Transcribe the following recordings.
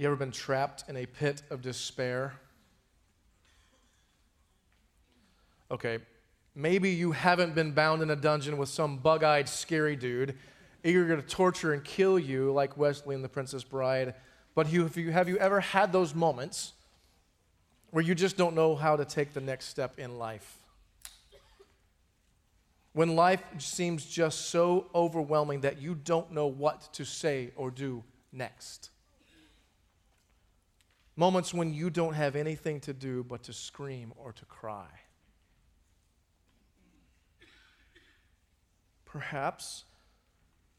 You ever been trapped in a pit of despair? Okay, maybe you haven't been bound in a dungeon with some bug eyed, scary dude eager to torture and kill you like Westley and the Princess Bride. But have you ever had those moments where you just don't know how to take the next step in life? When life seems just so overwhelming that you don't know what to say or do next. Moments when you don't have anything to do but to scream or to cry. Perhaps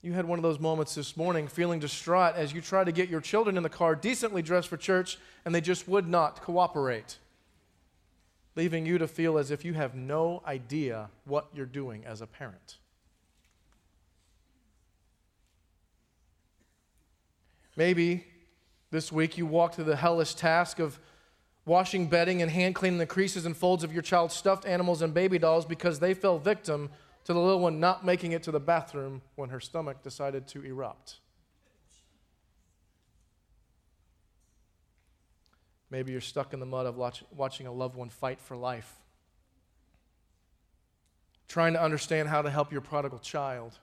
you had one of those moments this morning feeling distraught as you tried to get your children in the car decently dressed for church and they just would not cooperate, leaving you to feel as if you have no idea what you're doing as a parent. Maybe this week you walked through the hellish task of washing bedding and hand cleaning the creases and folds of your child's stuffed animals and baby dolls because they fell victim to the little one not making it to the bathroom when her stomach decided to erupt. Maybe you're stuck in the mud of watch, watching a loved one fight for life, trying to understand how to help your prodigal child,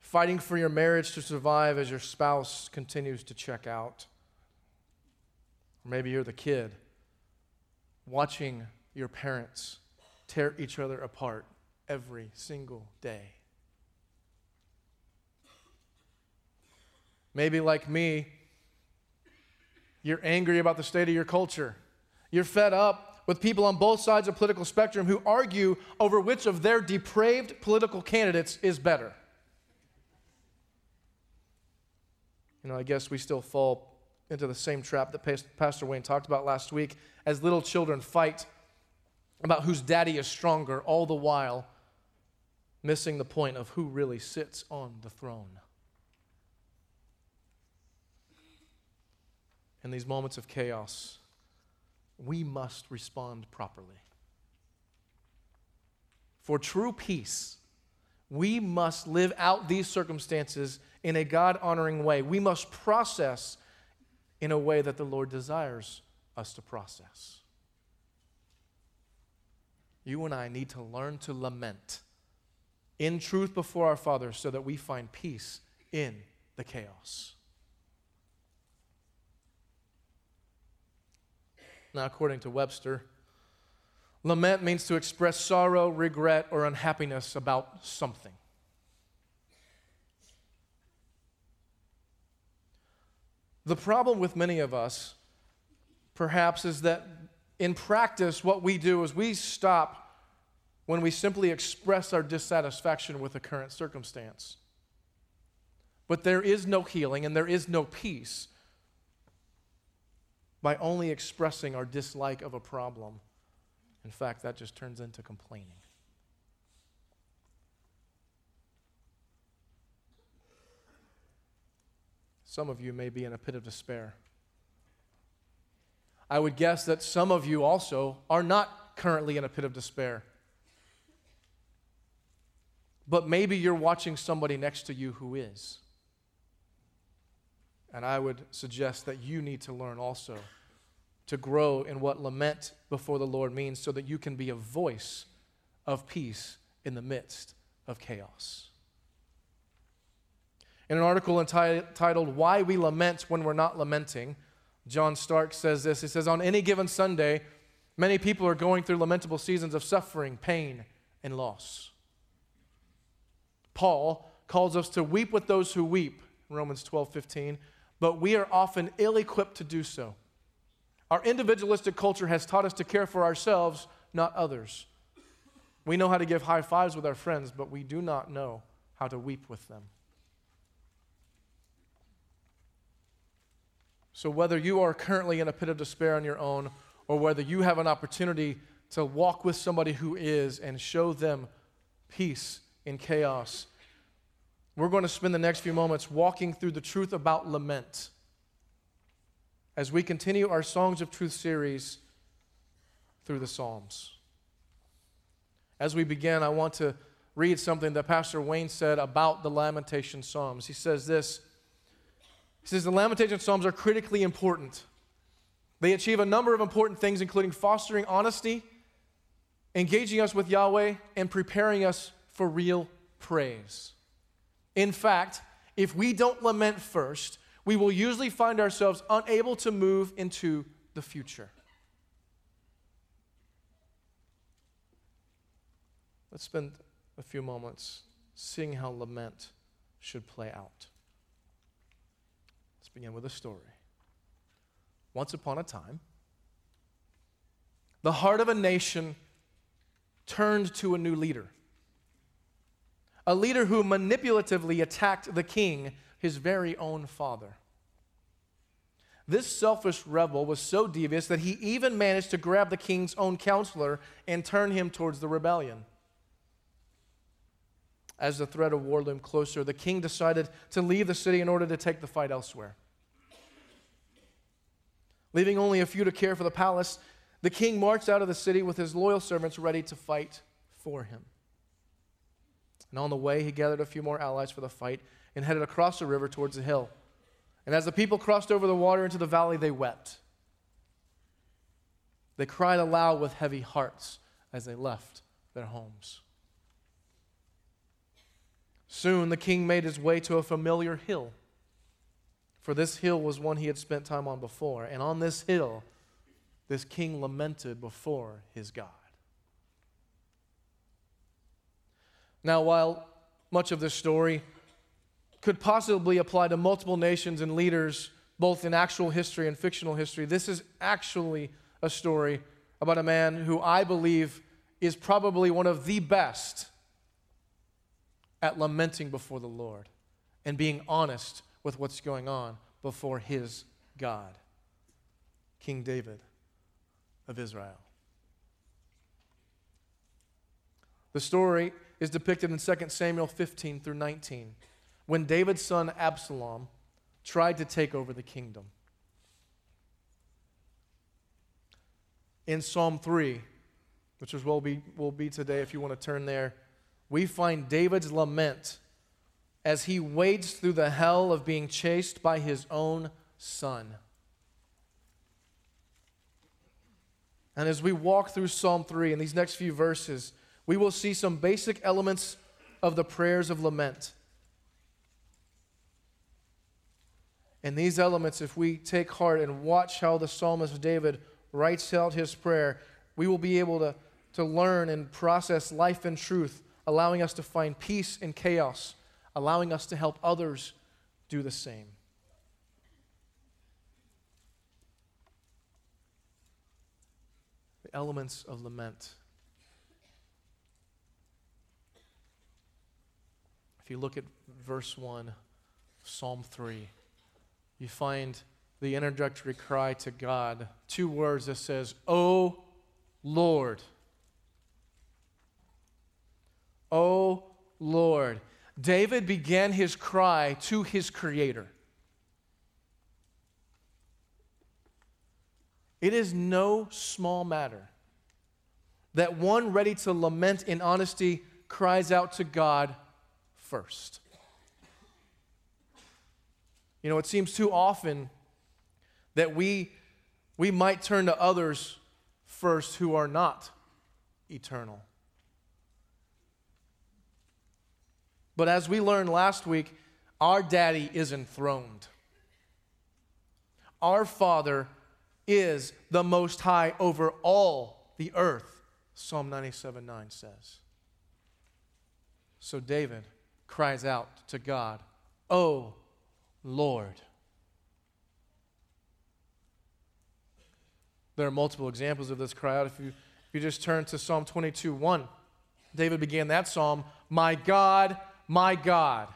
fighting for your marriage to survive as your spouse continues to check out. Or maybe you're the kid watching your parents tear each other apart every single day. Maybe, like me, you're angry about the state of your culture. You're fed up with people on both sides of political spectrum who argue over which of their depraved political candidates is better. You know, I guess we still fall into the same trap that Pastor Wayne talked about last week as little children fight about whose daddy is stronger, all the while missing the point of who really sits on the throne. In these moments of chaos, we must respond properly. For true peace, we must live out these circumstances in a God honoring way. We must process in a way that the Lord desires us to process. You and I need to learn to lament in truth before our Father so that we find peace in the chaos. Now, according to Webster, lament means to express sorrow, regret, or unhappiness about something. The problem with many of us, perhaps, is that in practice, what we do is we stop when we simply express our dissatisfaction with the current circumstance. But there is no healing and there is no peace by only expressing our dislike of a problem. In fact, that just turns into complaining. Some of you may be in a pit of despair. I would guess that some of you also are not currently in a pit of despair but maybe you're watching somebody next to you who is. And I would suggest that you need to learn also to grow in what lament before the Lord means so that you can be a voice of peace in the midst of chaos. In an article entitled Why We Lament When We're Not Lamenting, John Starke says this. He says, On any given Sunday, many people are going through lamentable seasons of suffering, pain, and loss. Paul calls us to weep with those who weep, Romans 12, 15, but we are often ill equipped to do so. Our individualistic culture has taught us to care for ourselves, not others. We know how to give high fives with our friends, but we do not know how to weep with them. So, whether you are currently in a pit of despair on your own, or whether you have an opportunity to walk with somebody who is and show them peace in chaos. We're going to spend the next few moments walking through the truth about lament as we continue our Songs of Truth series through the Psalms. As we begin, I want to read something that Pastor Wayne said about the Lamentation Psalms. He says this He says the Lamentation Psalms are critically important. They achieve a number of important things, including fostering honesty, engaging us with Yahweh, and preparing us for real praise. In fact, if we don't lament first, we will usually find ourselves unable to move into the future. Let's spend a few moments seeing how lament should play out. Let's begin with a story. Once upon a time, the heart of a nation turned to a new leader. A leader who manipulatively attacked the king, his very own father. This selfish rebel was so devious that he even managed to grab the king's own counselor and turn him towards the rebellion. As the threat of war loomed closer, the king decided to leave the city in order to take the fight elsewhere. Leaving only a few to care for the palace, the king marched out of the city with his loyal servants ready to fight for him. And on the way, he gathered a few more allies for the fight and headed across the river towards the hill. And as the people crossed over the water into the valley, they wept. They cried aloud with heavy hearts as they left their homes. Soon the king made his way to a familiar hill for this hill was one he had spent time on before. And on this hill, this king lamented before his God. Now, while much of this story could possibly apply to multiple nations and leaders, both in actual history and fictional history, this is actually a story about a man who I believe is probably one of the best at lamenting before the Lord and being honest with what's going on before his God, King David of Israel. The story is depicted in 2 Samuel 15 through 19 when David's son Absalom tried to take over the kingdom. In Psalm 3, which is be, will be today if you want to turn there, we find David's lament as he wades through the hell of being chased by his own son. And as we walk through Psalm 3 in these next few verses, we will see some basic elements of the prayers of lament. And these elements, if we take heart and watch how the psalmist David writes out his prayer, we will be able to, to learn and process life and truth, allowing us to find peace in chaos allowing us to help others do the same. The elements of lament. If you look at verse 1, Psalm 3, you find the introductory cry to God, two words that says, "O Lord." O Lord. David began his cry to his Creator. It is no small matter that one ready to lament in honesty cries out to God first. You know, it seems too often that we, we might turn to others first who are not eternal. But as we learned last week, our daddy is enthroned. Our Father is the Most High over all the earth, Psalm 97 9 says. So David cries out to God, Oh Lord. There are multiple examples of this cry out. If you, if you just turn to Psalm 22 1, David began that psalm, My God, my God.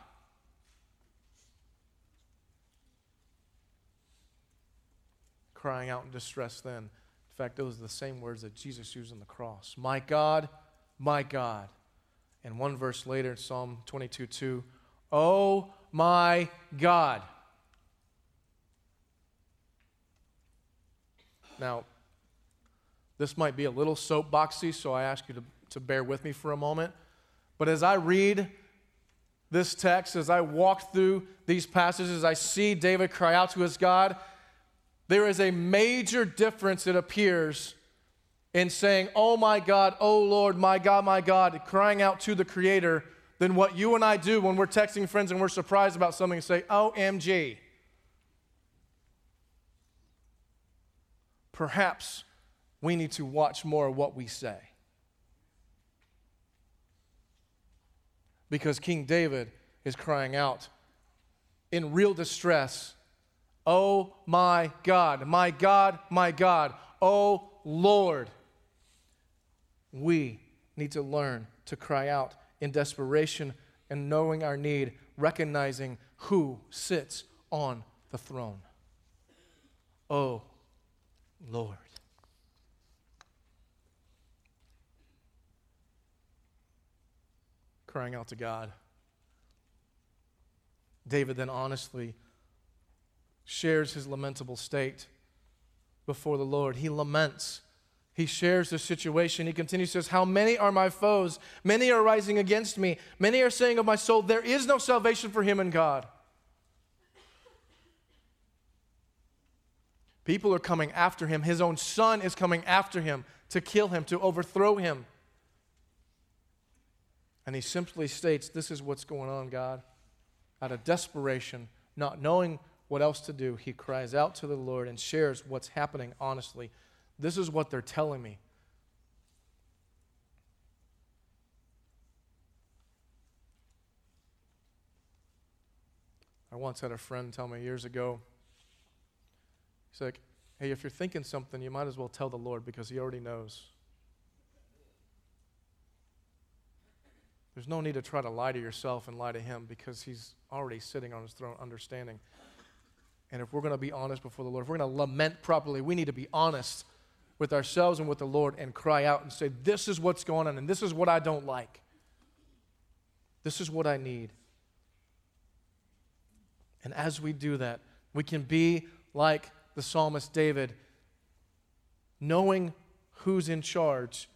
Crying out in distress then. In fact, those are the same words that Jesus used on the cross. My God, my God. And one verse later in Psalm 22 2, Oh my God. Now, this might be a little soapboxy, so I ask you to, to bear with me for a moment. But as I read this text, as I walk through these passages, I see David cry out to his God. There is a major difference, it appears, in saying, Oh my God, oh Lord, my God, my God, crying out to the Creator, than what you and I do when we're texting friends and we're surprised about something and say, OMG. Perhaps we need to watch more what we say. Because King David is crying out in real distress, Oh my God, my God, my God, oh Lord. We need to learn to cry out in desperation and knowing our need, recognizing who sits on the throne. Oh, Lord. Crying out to God. David then honestly shares his lamentable state before the Lord. He laments he shares the situation. He continues, says, How many are my foes? Many are rising against me. Many are saying of my soul, There is no salvation for him in God. People are coming after him. His own son is coming after him to kill him, to overthrow him. And he simply states, This is what's going on, God. Out of desperation, not knowing what else to do, he cries out to the Lord and shares what's happening honestly this is what they're telling me. I once had a friend tell me years ago, he's like, hey, if you're thinking something, you might as well tell the Lord because he already knows. There's no need to try to lie to yourself and lie to him because he's already sitting on his throne understanding. And if we're going to be honest before the Lord, if we're going to lament properly, we need to be honest with ourselves and with the Lord and cry out and say, This is what's going on, and this is what I don't like. This is what I need. And as we do that, we can be like the psalmist David, knowing who's in charge,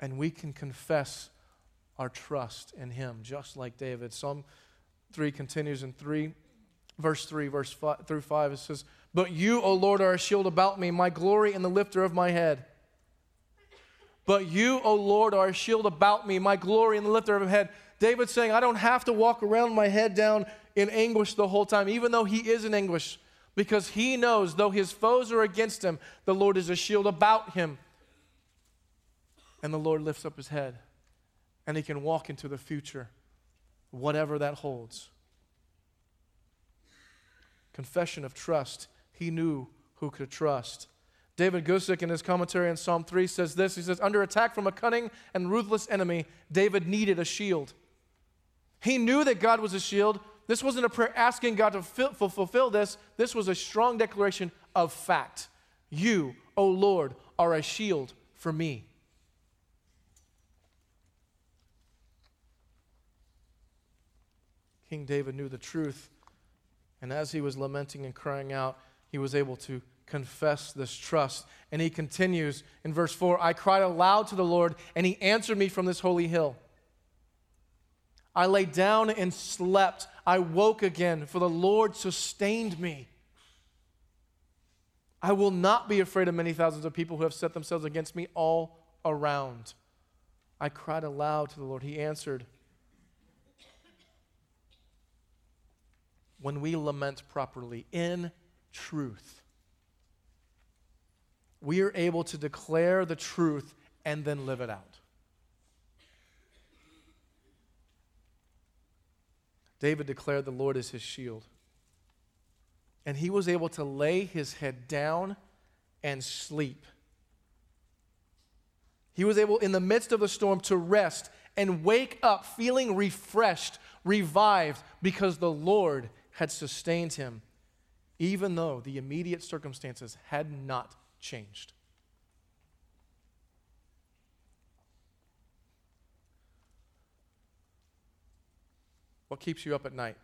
and we can confess our trust in him, just like David. Psalm 3 continues in 3, verse 3, verse 5 through 5. It says, but you, O Lord, are a shield about me, my glory and the lifter of my head. But you, O Lord, are a shield about me, my glory and the lifter of my head. David's saying, I don't have to walk around my head down in anguish the whole time, even though he is in anguish, because he knows, though his foes are against him, the Lord is a shield about him. And the Lord lifts up his head, and he can walk into the future, whatever that holds. Confession of trust he knew who could trust. David Guzik, in his commentary on Psalm 3, says this He says, Under attack from a cunning and ruthless enemy, David needed a shield. He knew that God was a shield. This wasn't a prayer asking God to fulfill this, this was a strong declaration of fact. You, O Lord, are a shield for me. King David knew the truth, and as he was lamenting and crying out, he was able to confess this trust. And he continues in verse 4 I cried aloud to the Lord, and he answered me from this holy hill. I lay down and slept. I woke again, for the Lord sustained me. I will not be afraid of many thousands of people who have set themselves against me all around. I cried aloud to the Lord. He answered. When we lament properly in truth. We are able to declare the truth and then live it out. David declared the Lord is his shield. And he was able to lay his head down and sleep. He was able, in the midst of the storm, to rest and wake up feeling refreshed, revived, because the Lord had sustained him even though the immediate circumstances had not changed. What keeps you up at night?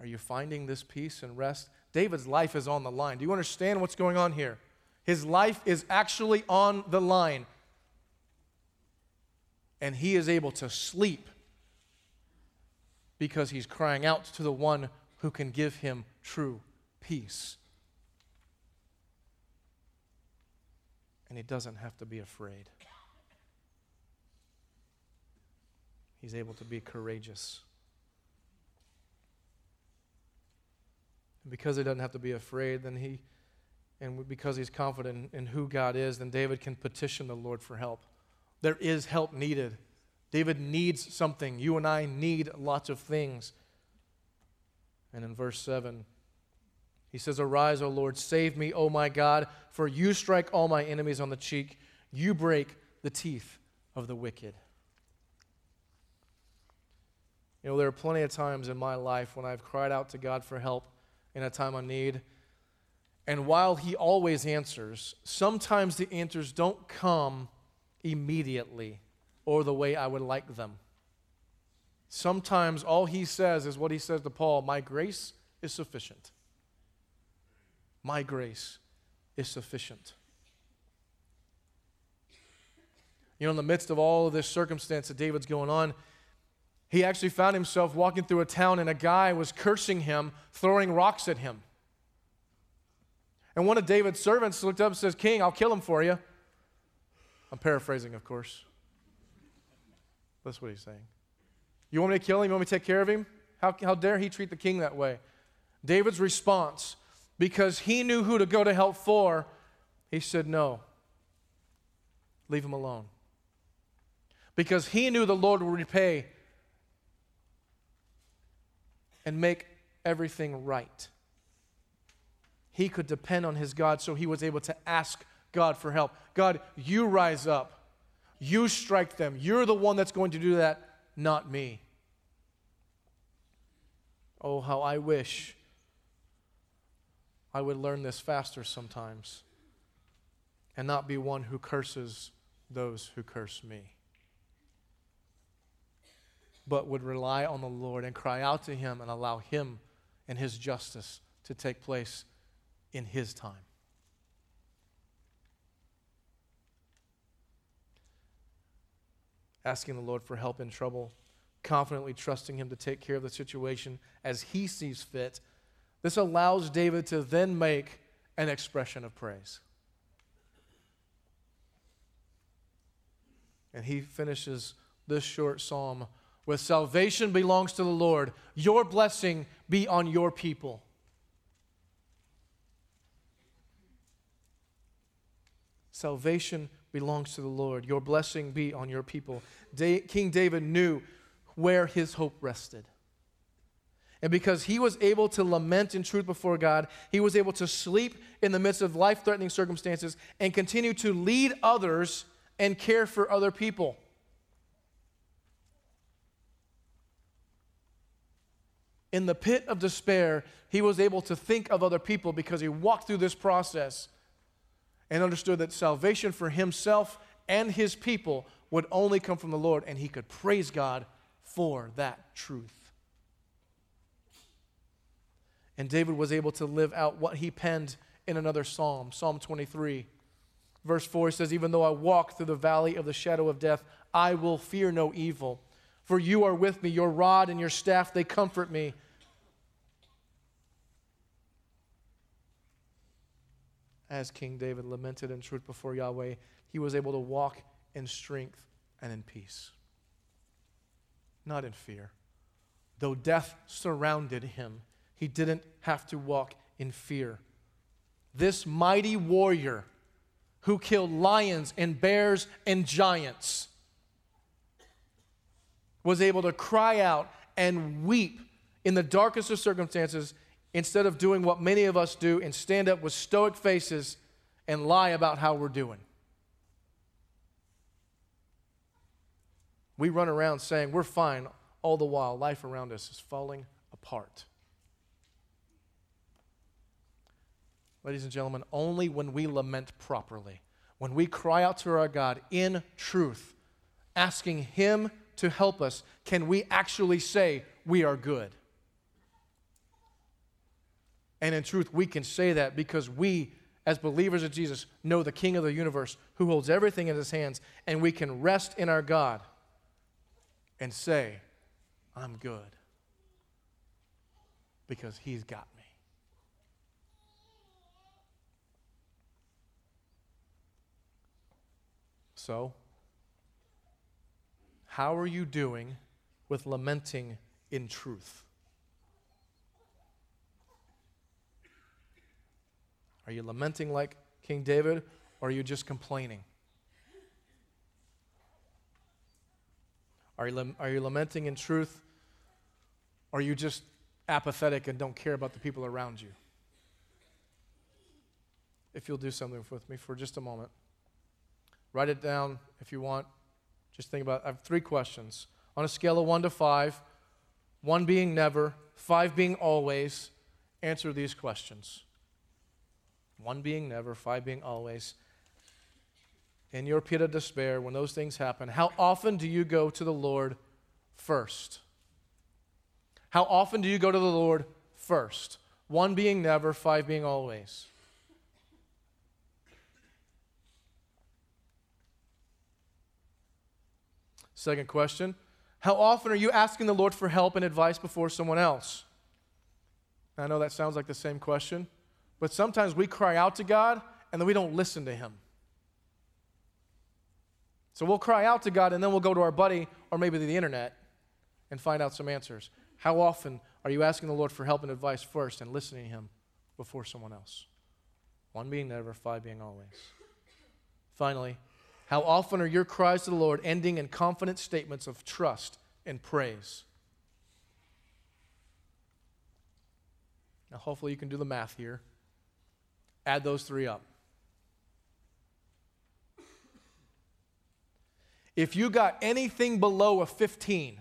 Are you finding this peace and rest? David's life is on the line. Do you understand what's going on here? His life is actually on the line. And he is able to sleep because he's crying out to the one who can give him true peace. And he doesn't have to be afraid. He's able to be courageous. And because he doesn't have to be afraid, then he, and because he's confident in who God is, then David can petition the Lord for help. There is help needed. David needs something. You and I need lots of things. And in verse 7, he says, Arise, O Lord, save me, O my God, for you strike all my enemies on the cheek. You break the teeth of the wicked. You know, there are plenty of times in my life when I've cried out to God for help in a time of need. And while He always answers, sometimes the answers don't come immediately or the way I would like them. Sometimes all He says is what He says to Paul My grace is sufficient. My grace is sufficient. You know, in the midst of all of this circumstance that David's going on, he actually found himself walking through a town and a guy was cursing him, throwing rocks at him. And one of David's servants looked up and says, King, I'll kill him for you. I'm paraphrasing, of course. That's what he's saying. You want me to kill him? You want me to take care of him? How, how dare he treat the king that way? David's response because he knew who to go to help for, he said, No, leave him alone. Because he knew the Lord would repay and make everything right. He could depend on his God, so he was able to ask God for help. God, you rise up. You strike them. You're the one that's going to do that, not me. Oh, how I wish I would learn this faster sometimes and not be one who curses those who curse me, but would rely on the Lord and cry out to Him and allow Him and His justice to take place in His time. Asking the Lord for help in trouble, confidently trusting Him to take care of the situation as He sees fit this allows David to then make an expression of praise. And he finishes this short psalm with Salvation belongs to the Lord, your blessing be on your people. Salvation belongs to the Lord. Your blessing be on your people. Da- King David knew where his hope rested. And because he was able to lament in truth before God, he was able to sleep in the midst of life threatening circumstances and continue to lead others and care for other people. In the pit of despair, he was able to think of other people because he walked through this process and understood that salvation for himself and his people would only come from the Lord, and he could praise God for that truth. And David was able to live out what he penned in another psalm, Psalm 23. Verse 4 says, Even though I walk through the valley of the shadow of death, I will fear no evil. For you are with me, your rod and your staff, they comfort me. As King David lamented in truth before Yahweh, he was able to walk in strength and in peace, not in fear. Though death surrounded him, he didn't have to walk in fear. This mighty warrior who killed lions and bears and giants was able to cry out and weep in the darkest of circumstances instead of doing what many of us do and stand up with stoic faces and lie about how we're doing. We run around saying we're fine, all the while life around us is falling apart. ladies and gentlemen, only when we lament properly, when we cry out to our God in truth, asking Him to help us, can we actually say we are good. And in truth, we can say that because we as believers of Jesus, know the King of the universe who holds everything in his hands, and we can rest in our God and say, I'm good because he's got me. So, how are you doing with lamenting in truth? Are you lamenting like King David, or are you just complaining? Are you, are you lamenting in truth, or are you just apathetic and don't care about the people around you? If you'll do something with me for just a moment, write it down if you want. Just think about it. I have three questions. On a scale of one to five, one being never, five being always, answer these questions. One being never, five being always. In your pit of despair, when those things happen, how often do you go to the Lord first? How often do you go to the Lord first? One being never, five being always. Second question How often are you asking the Lord for help and advice before someone else? I know that sounds like the same question, but sometimes we cry out to God and then we don't listen to Him. So we'll cry out to God and then we'll go to our buddy or maybe the internet and find out some answers. How often are you asking the Lord for help and advice first and listening to Him before someone else? One being never, five being always. Finally, how often are your cries to the Lord ending in confident statements of trust and praise? Now, hopefully, you can do the math here. Add those three up. If you got anything below a 15,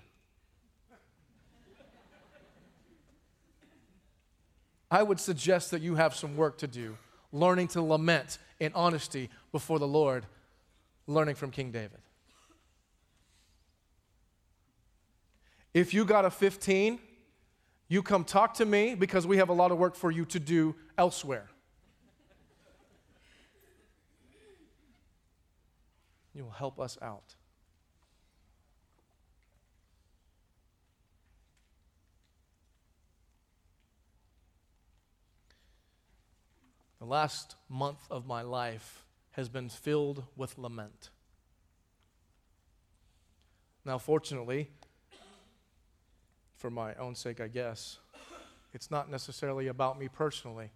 I would suggest that you have some work to do, learning to lament in honesty before the Lord, learning from King David. If you got a 15, you come talk to me because we have a lot of work for you to do elsewhere. You will help us out. The last month of my life has been filled with lament. Now, fortunately, for my own sake, I guess, it's not necessarily about me personally.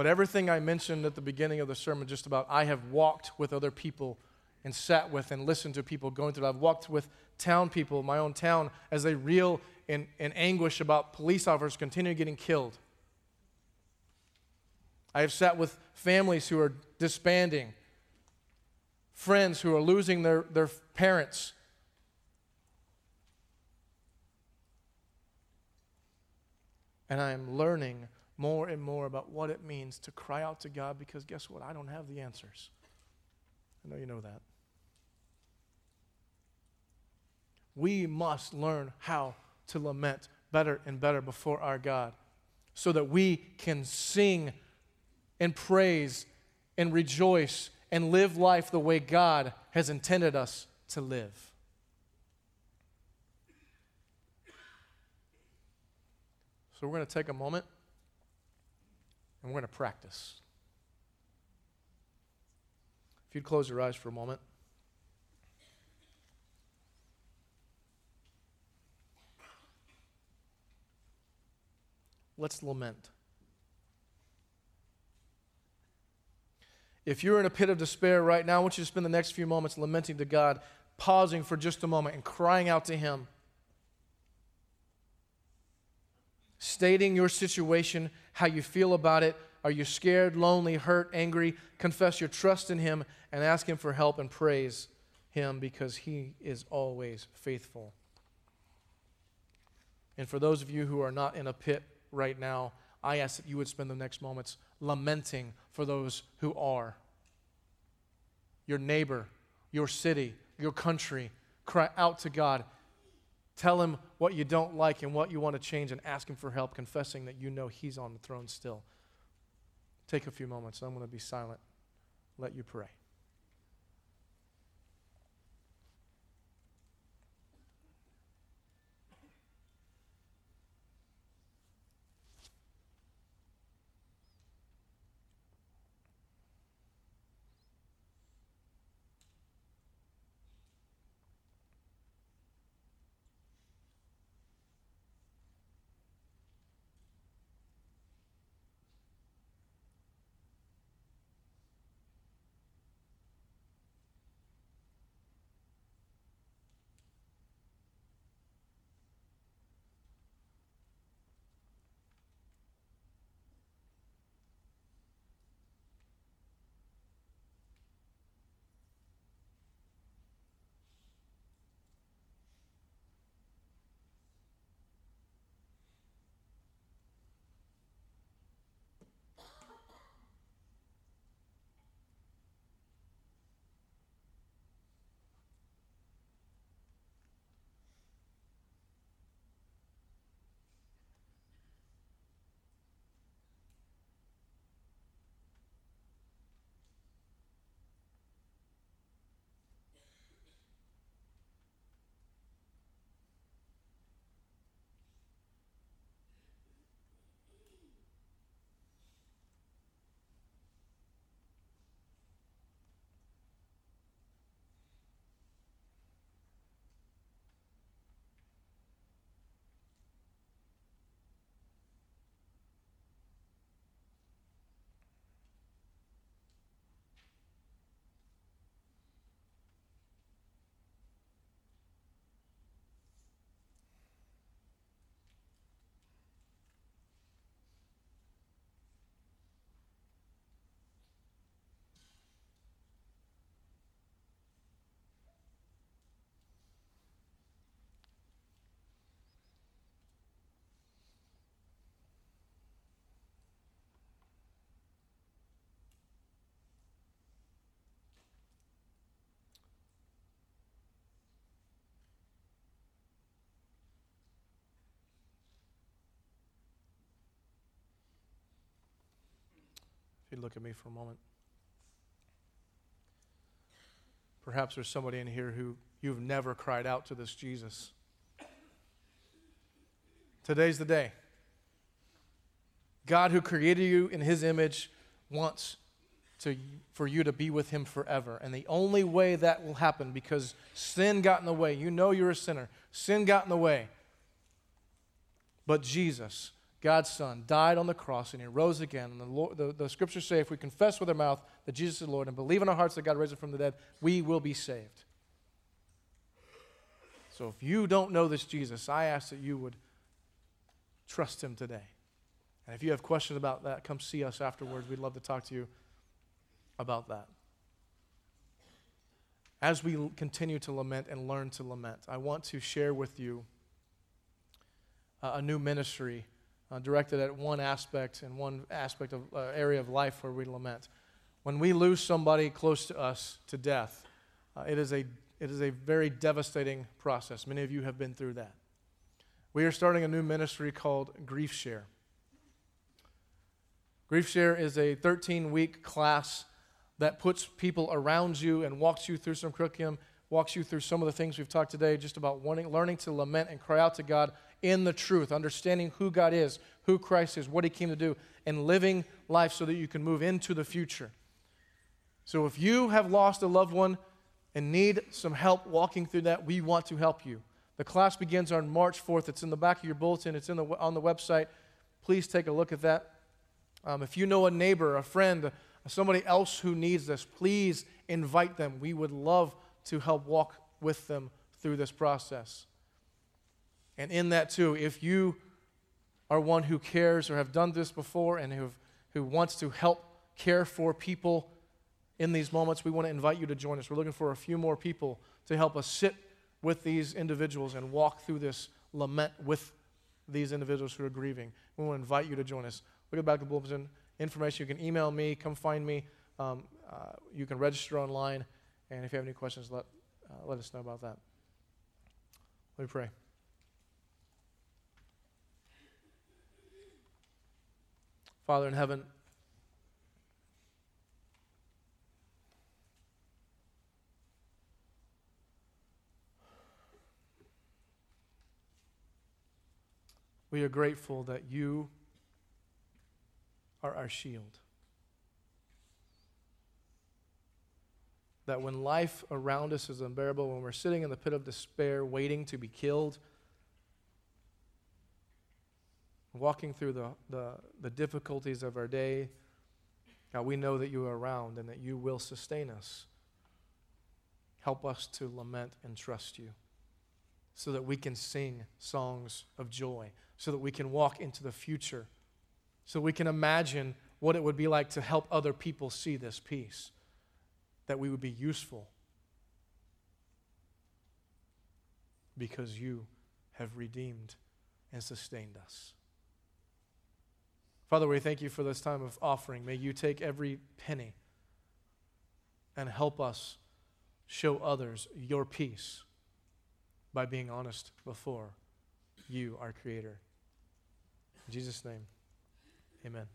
But everything I mentioned at the beginning of the sermon, just about I have walked with other people and sat with and listened to people going through. I've walked with town people, my own town, as they reel in, in anguish about police officers continuing getting killed. I have sat with families who are disbanding, friends who are losing their, their parents. And I am learning more and more about what it means to cry out to God because guess what? I don't have the answers. I know you know that. We must learn how to lament better and better before our God so that we can sing and praise and rejoice and live life the way God has intended us to live. So, we're going to take a moment and we're going to practice. If you'd close your eyes for a moment. Let's lament. If you're in a pit of despair right now, I want you to spend the next few moments lamenting to God, pausing for just a moment and crying out to Him. Stating your situation, how you feel about it. Are you scared, lonely, hurt, angry? Confess your trust in Him and ask Him for help and praise Him because He is always faithful. And for those of you who are not in a pit right now, I ask that you would spend the next moments lamenting for those who are. Your neighbor, your city, your country. Cry out to God Tell him what you don't like and what you want to change and ask him for help, confessing that you know he's on the throne still. take a few moments. I'm going to be silent. Let you pray. Look at me for a moment. Perhaps there's somebody in here who you've never cried out to this Jesus. Today's the day. God, who created you in his image, wants to, for you to be with him forever. And the only way that will happen, because sin got in the way, you know you're a sinner, sin got in the way. But Jesus, God's Son, died on the cross and he rose again. And the, Lord, the, the scriptures say if we confess with our mouth that Jesus is Lord and believe in our hearts that God raised him from the dead, we will be saved. So if you don't know this Jesus, I ask that you would trust him today. And if you have questions about that, come see us afterwards. We'd love to talk to you about that. As we continue to lament and learn to lament, I want to share with you uh, a new ministry uh, directed at one aspect and one aspect of uh, area of life where we lament. When we lose somebody close to us to death, uh, it, is a, it is a very devastating process. Many of you have been through that. We are starting a new ministry called Grief Share. Grief Share is a 13 week class that puts people around you and walks you through some curriculum, walks you through some of the things we've talked today, just about wanting, learning to lament and cry out to God in the truth, understanding who God is, who Christ is, what He came to do, and living life so that you can move into the future. So if you have lost a loved one and need some help walking through that, we want to help you. The class begins on March 4th. It's in the back of your bulletin, it's in the, on the website. Please take a look at that. Um, if you know a neighbor, a friend, somebody else who needs this, please invite them. We would love to help walk with them through this process. And in that, too, if you are one who cares or have done this before and who, who wants to help care for people in these moments, we want to invite you to join us. We're looking for a few more people to help us sit with these individuals and walk through this lament with these individuals who are grieving. We want to invite you to join us. Look at back of the bulletin. Information, you can email me, come find me. Um, uh, you can register online. And if you have any questions, let, uh, let us know about that. Let me pray. Father in heaven, we are grateful that you are our shield. That when life around us is unbearable, when we're sitting in the pit of despair, waiting to be killed, walking through the, the, the difficulties of our day, God, we know that you are around and that you will sustain us. Help us to lament and trust you so that we can sing songs of joy, so that we can walk into the future, so we can imagine what it would be like to help other people see this peace, that we would be useful because you have redeemed and sustained us. Father, we thank you for this time of offering. May you take every penny and help us show others your peace by being honest before you, our Creator. In Jesus' name, amen.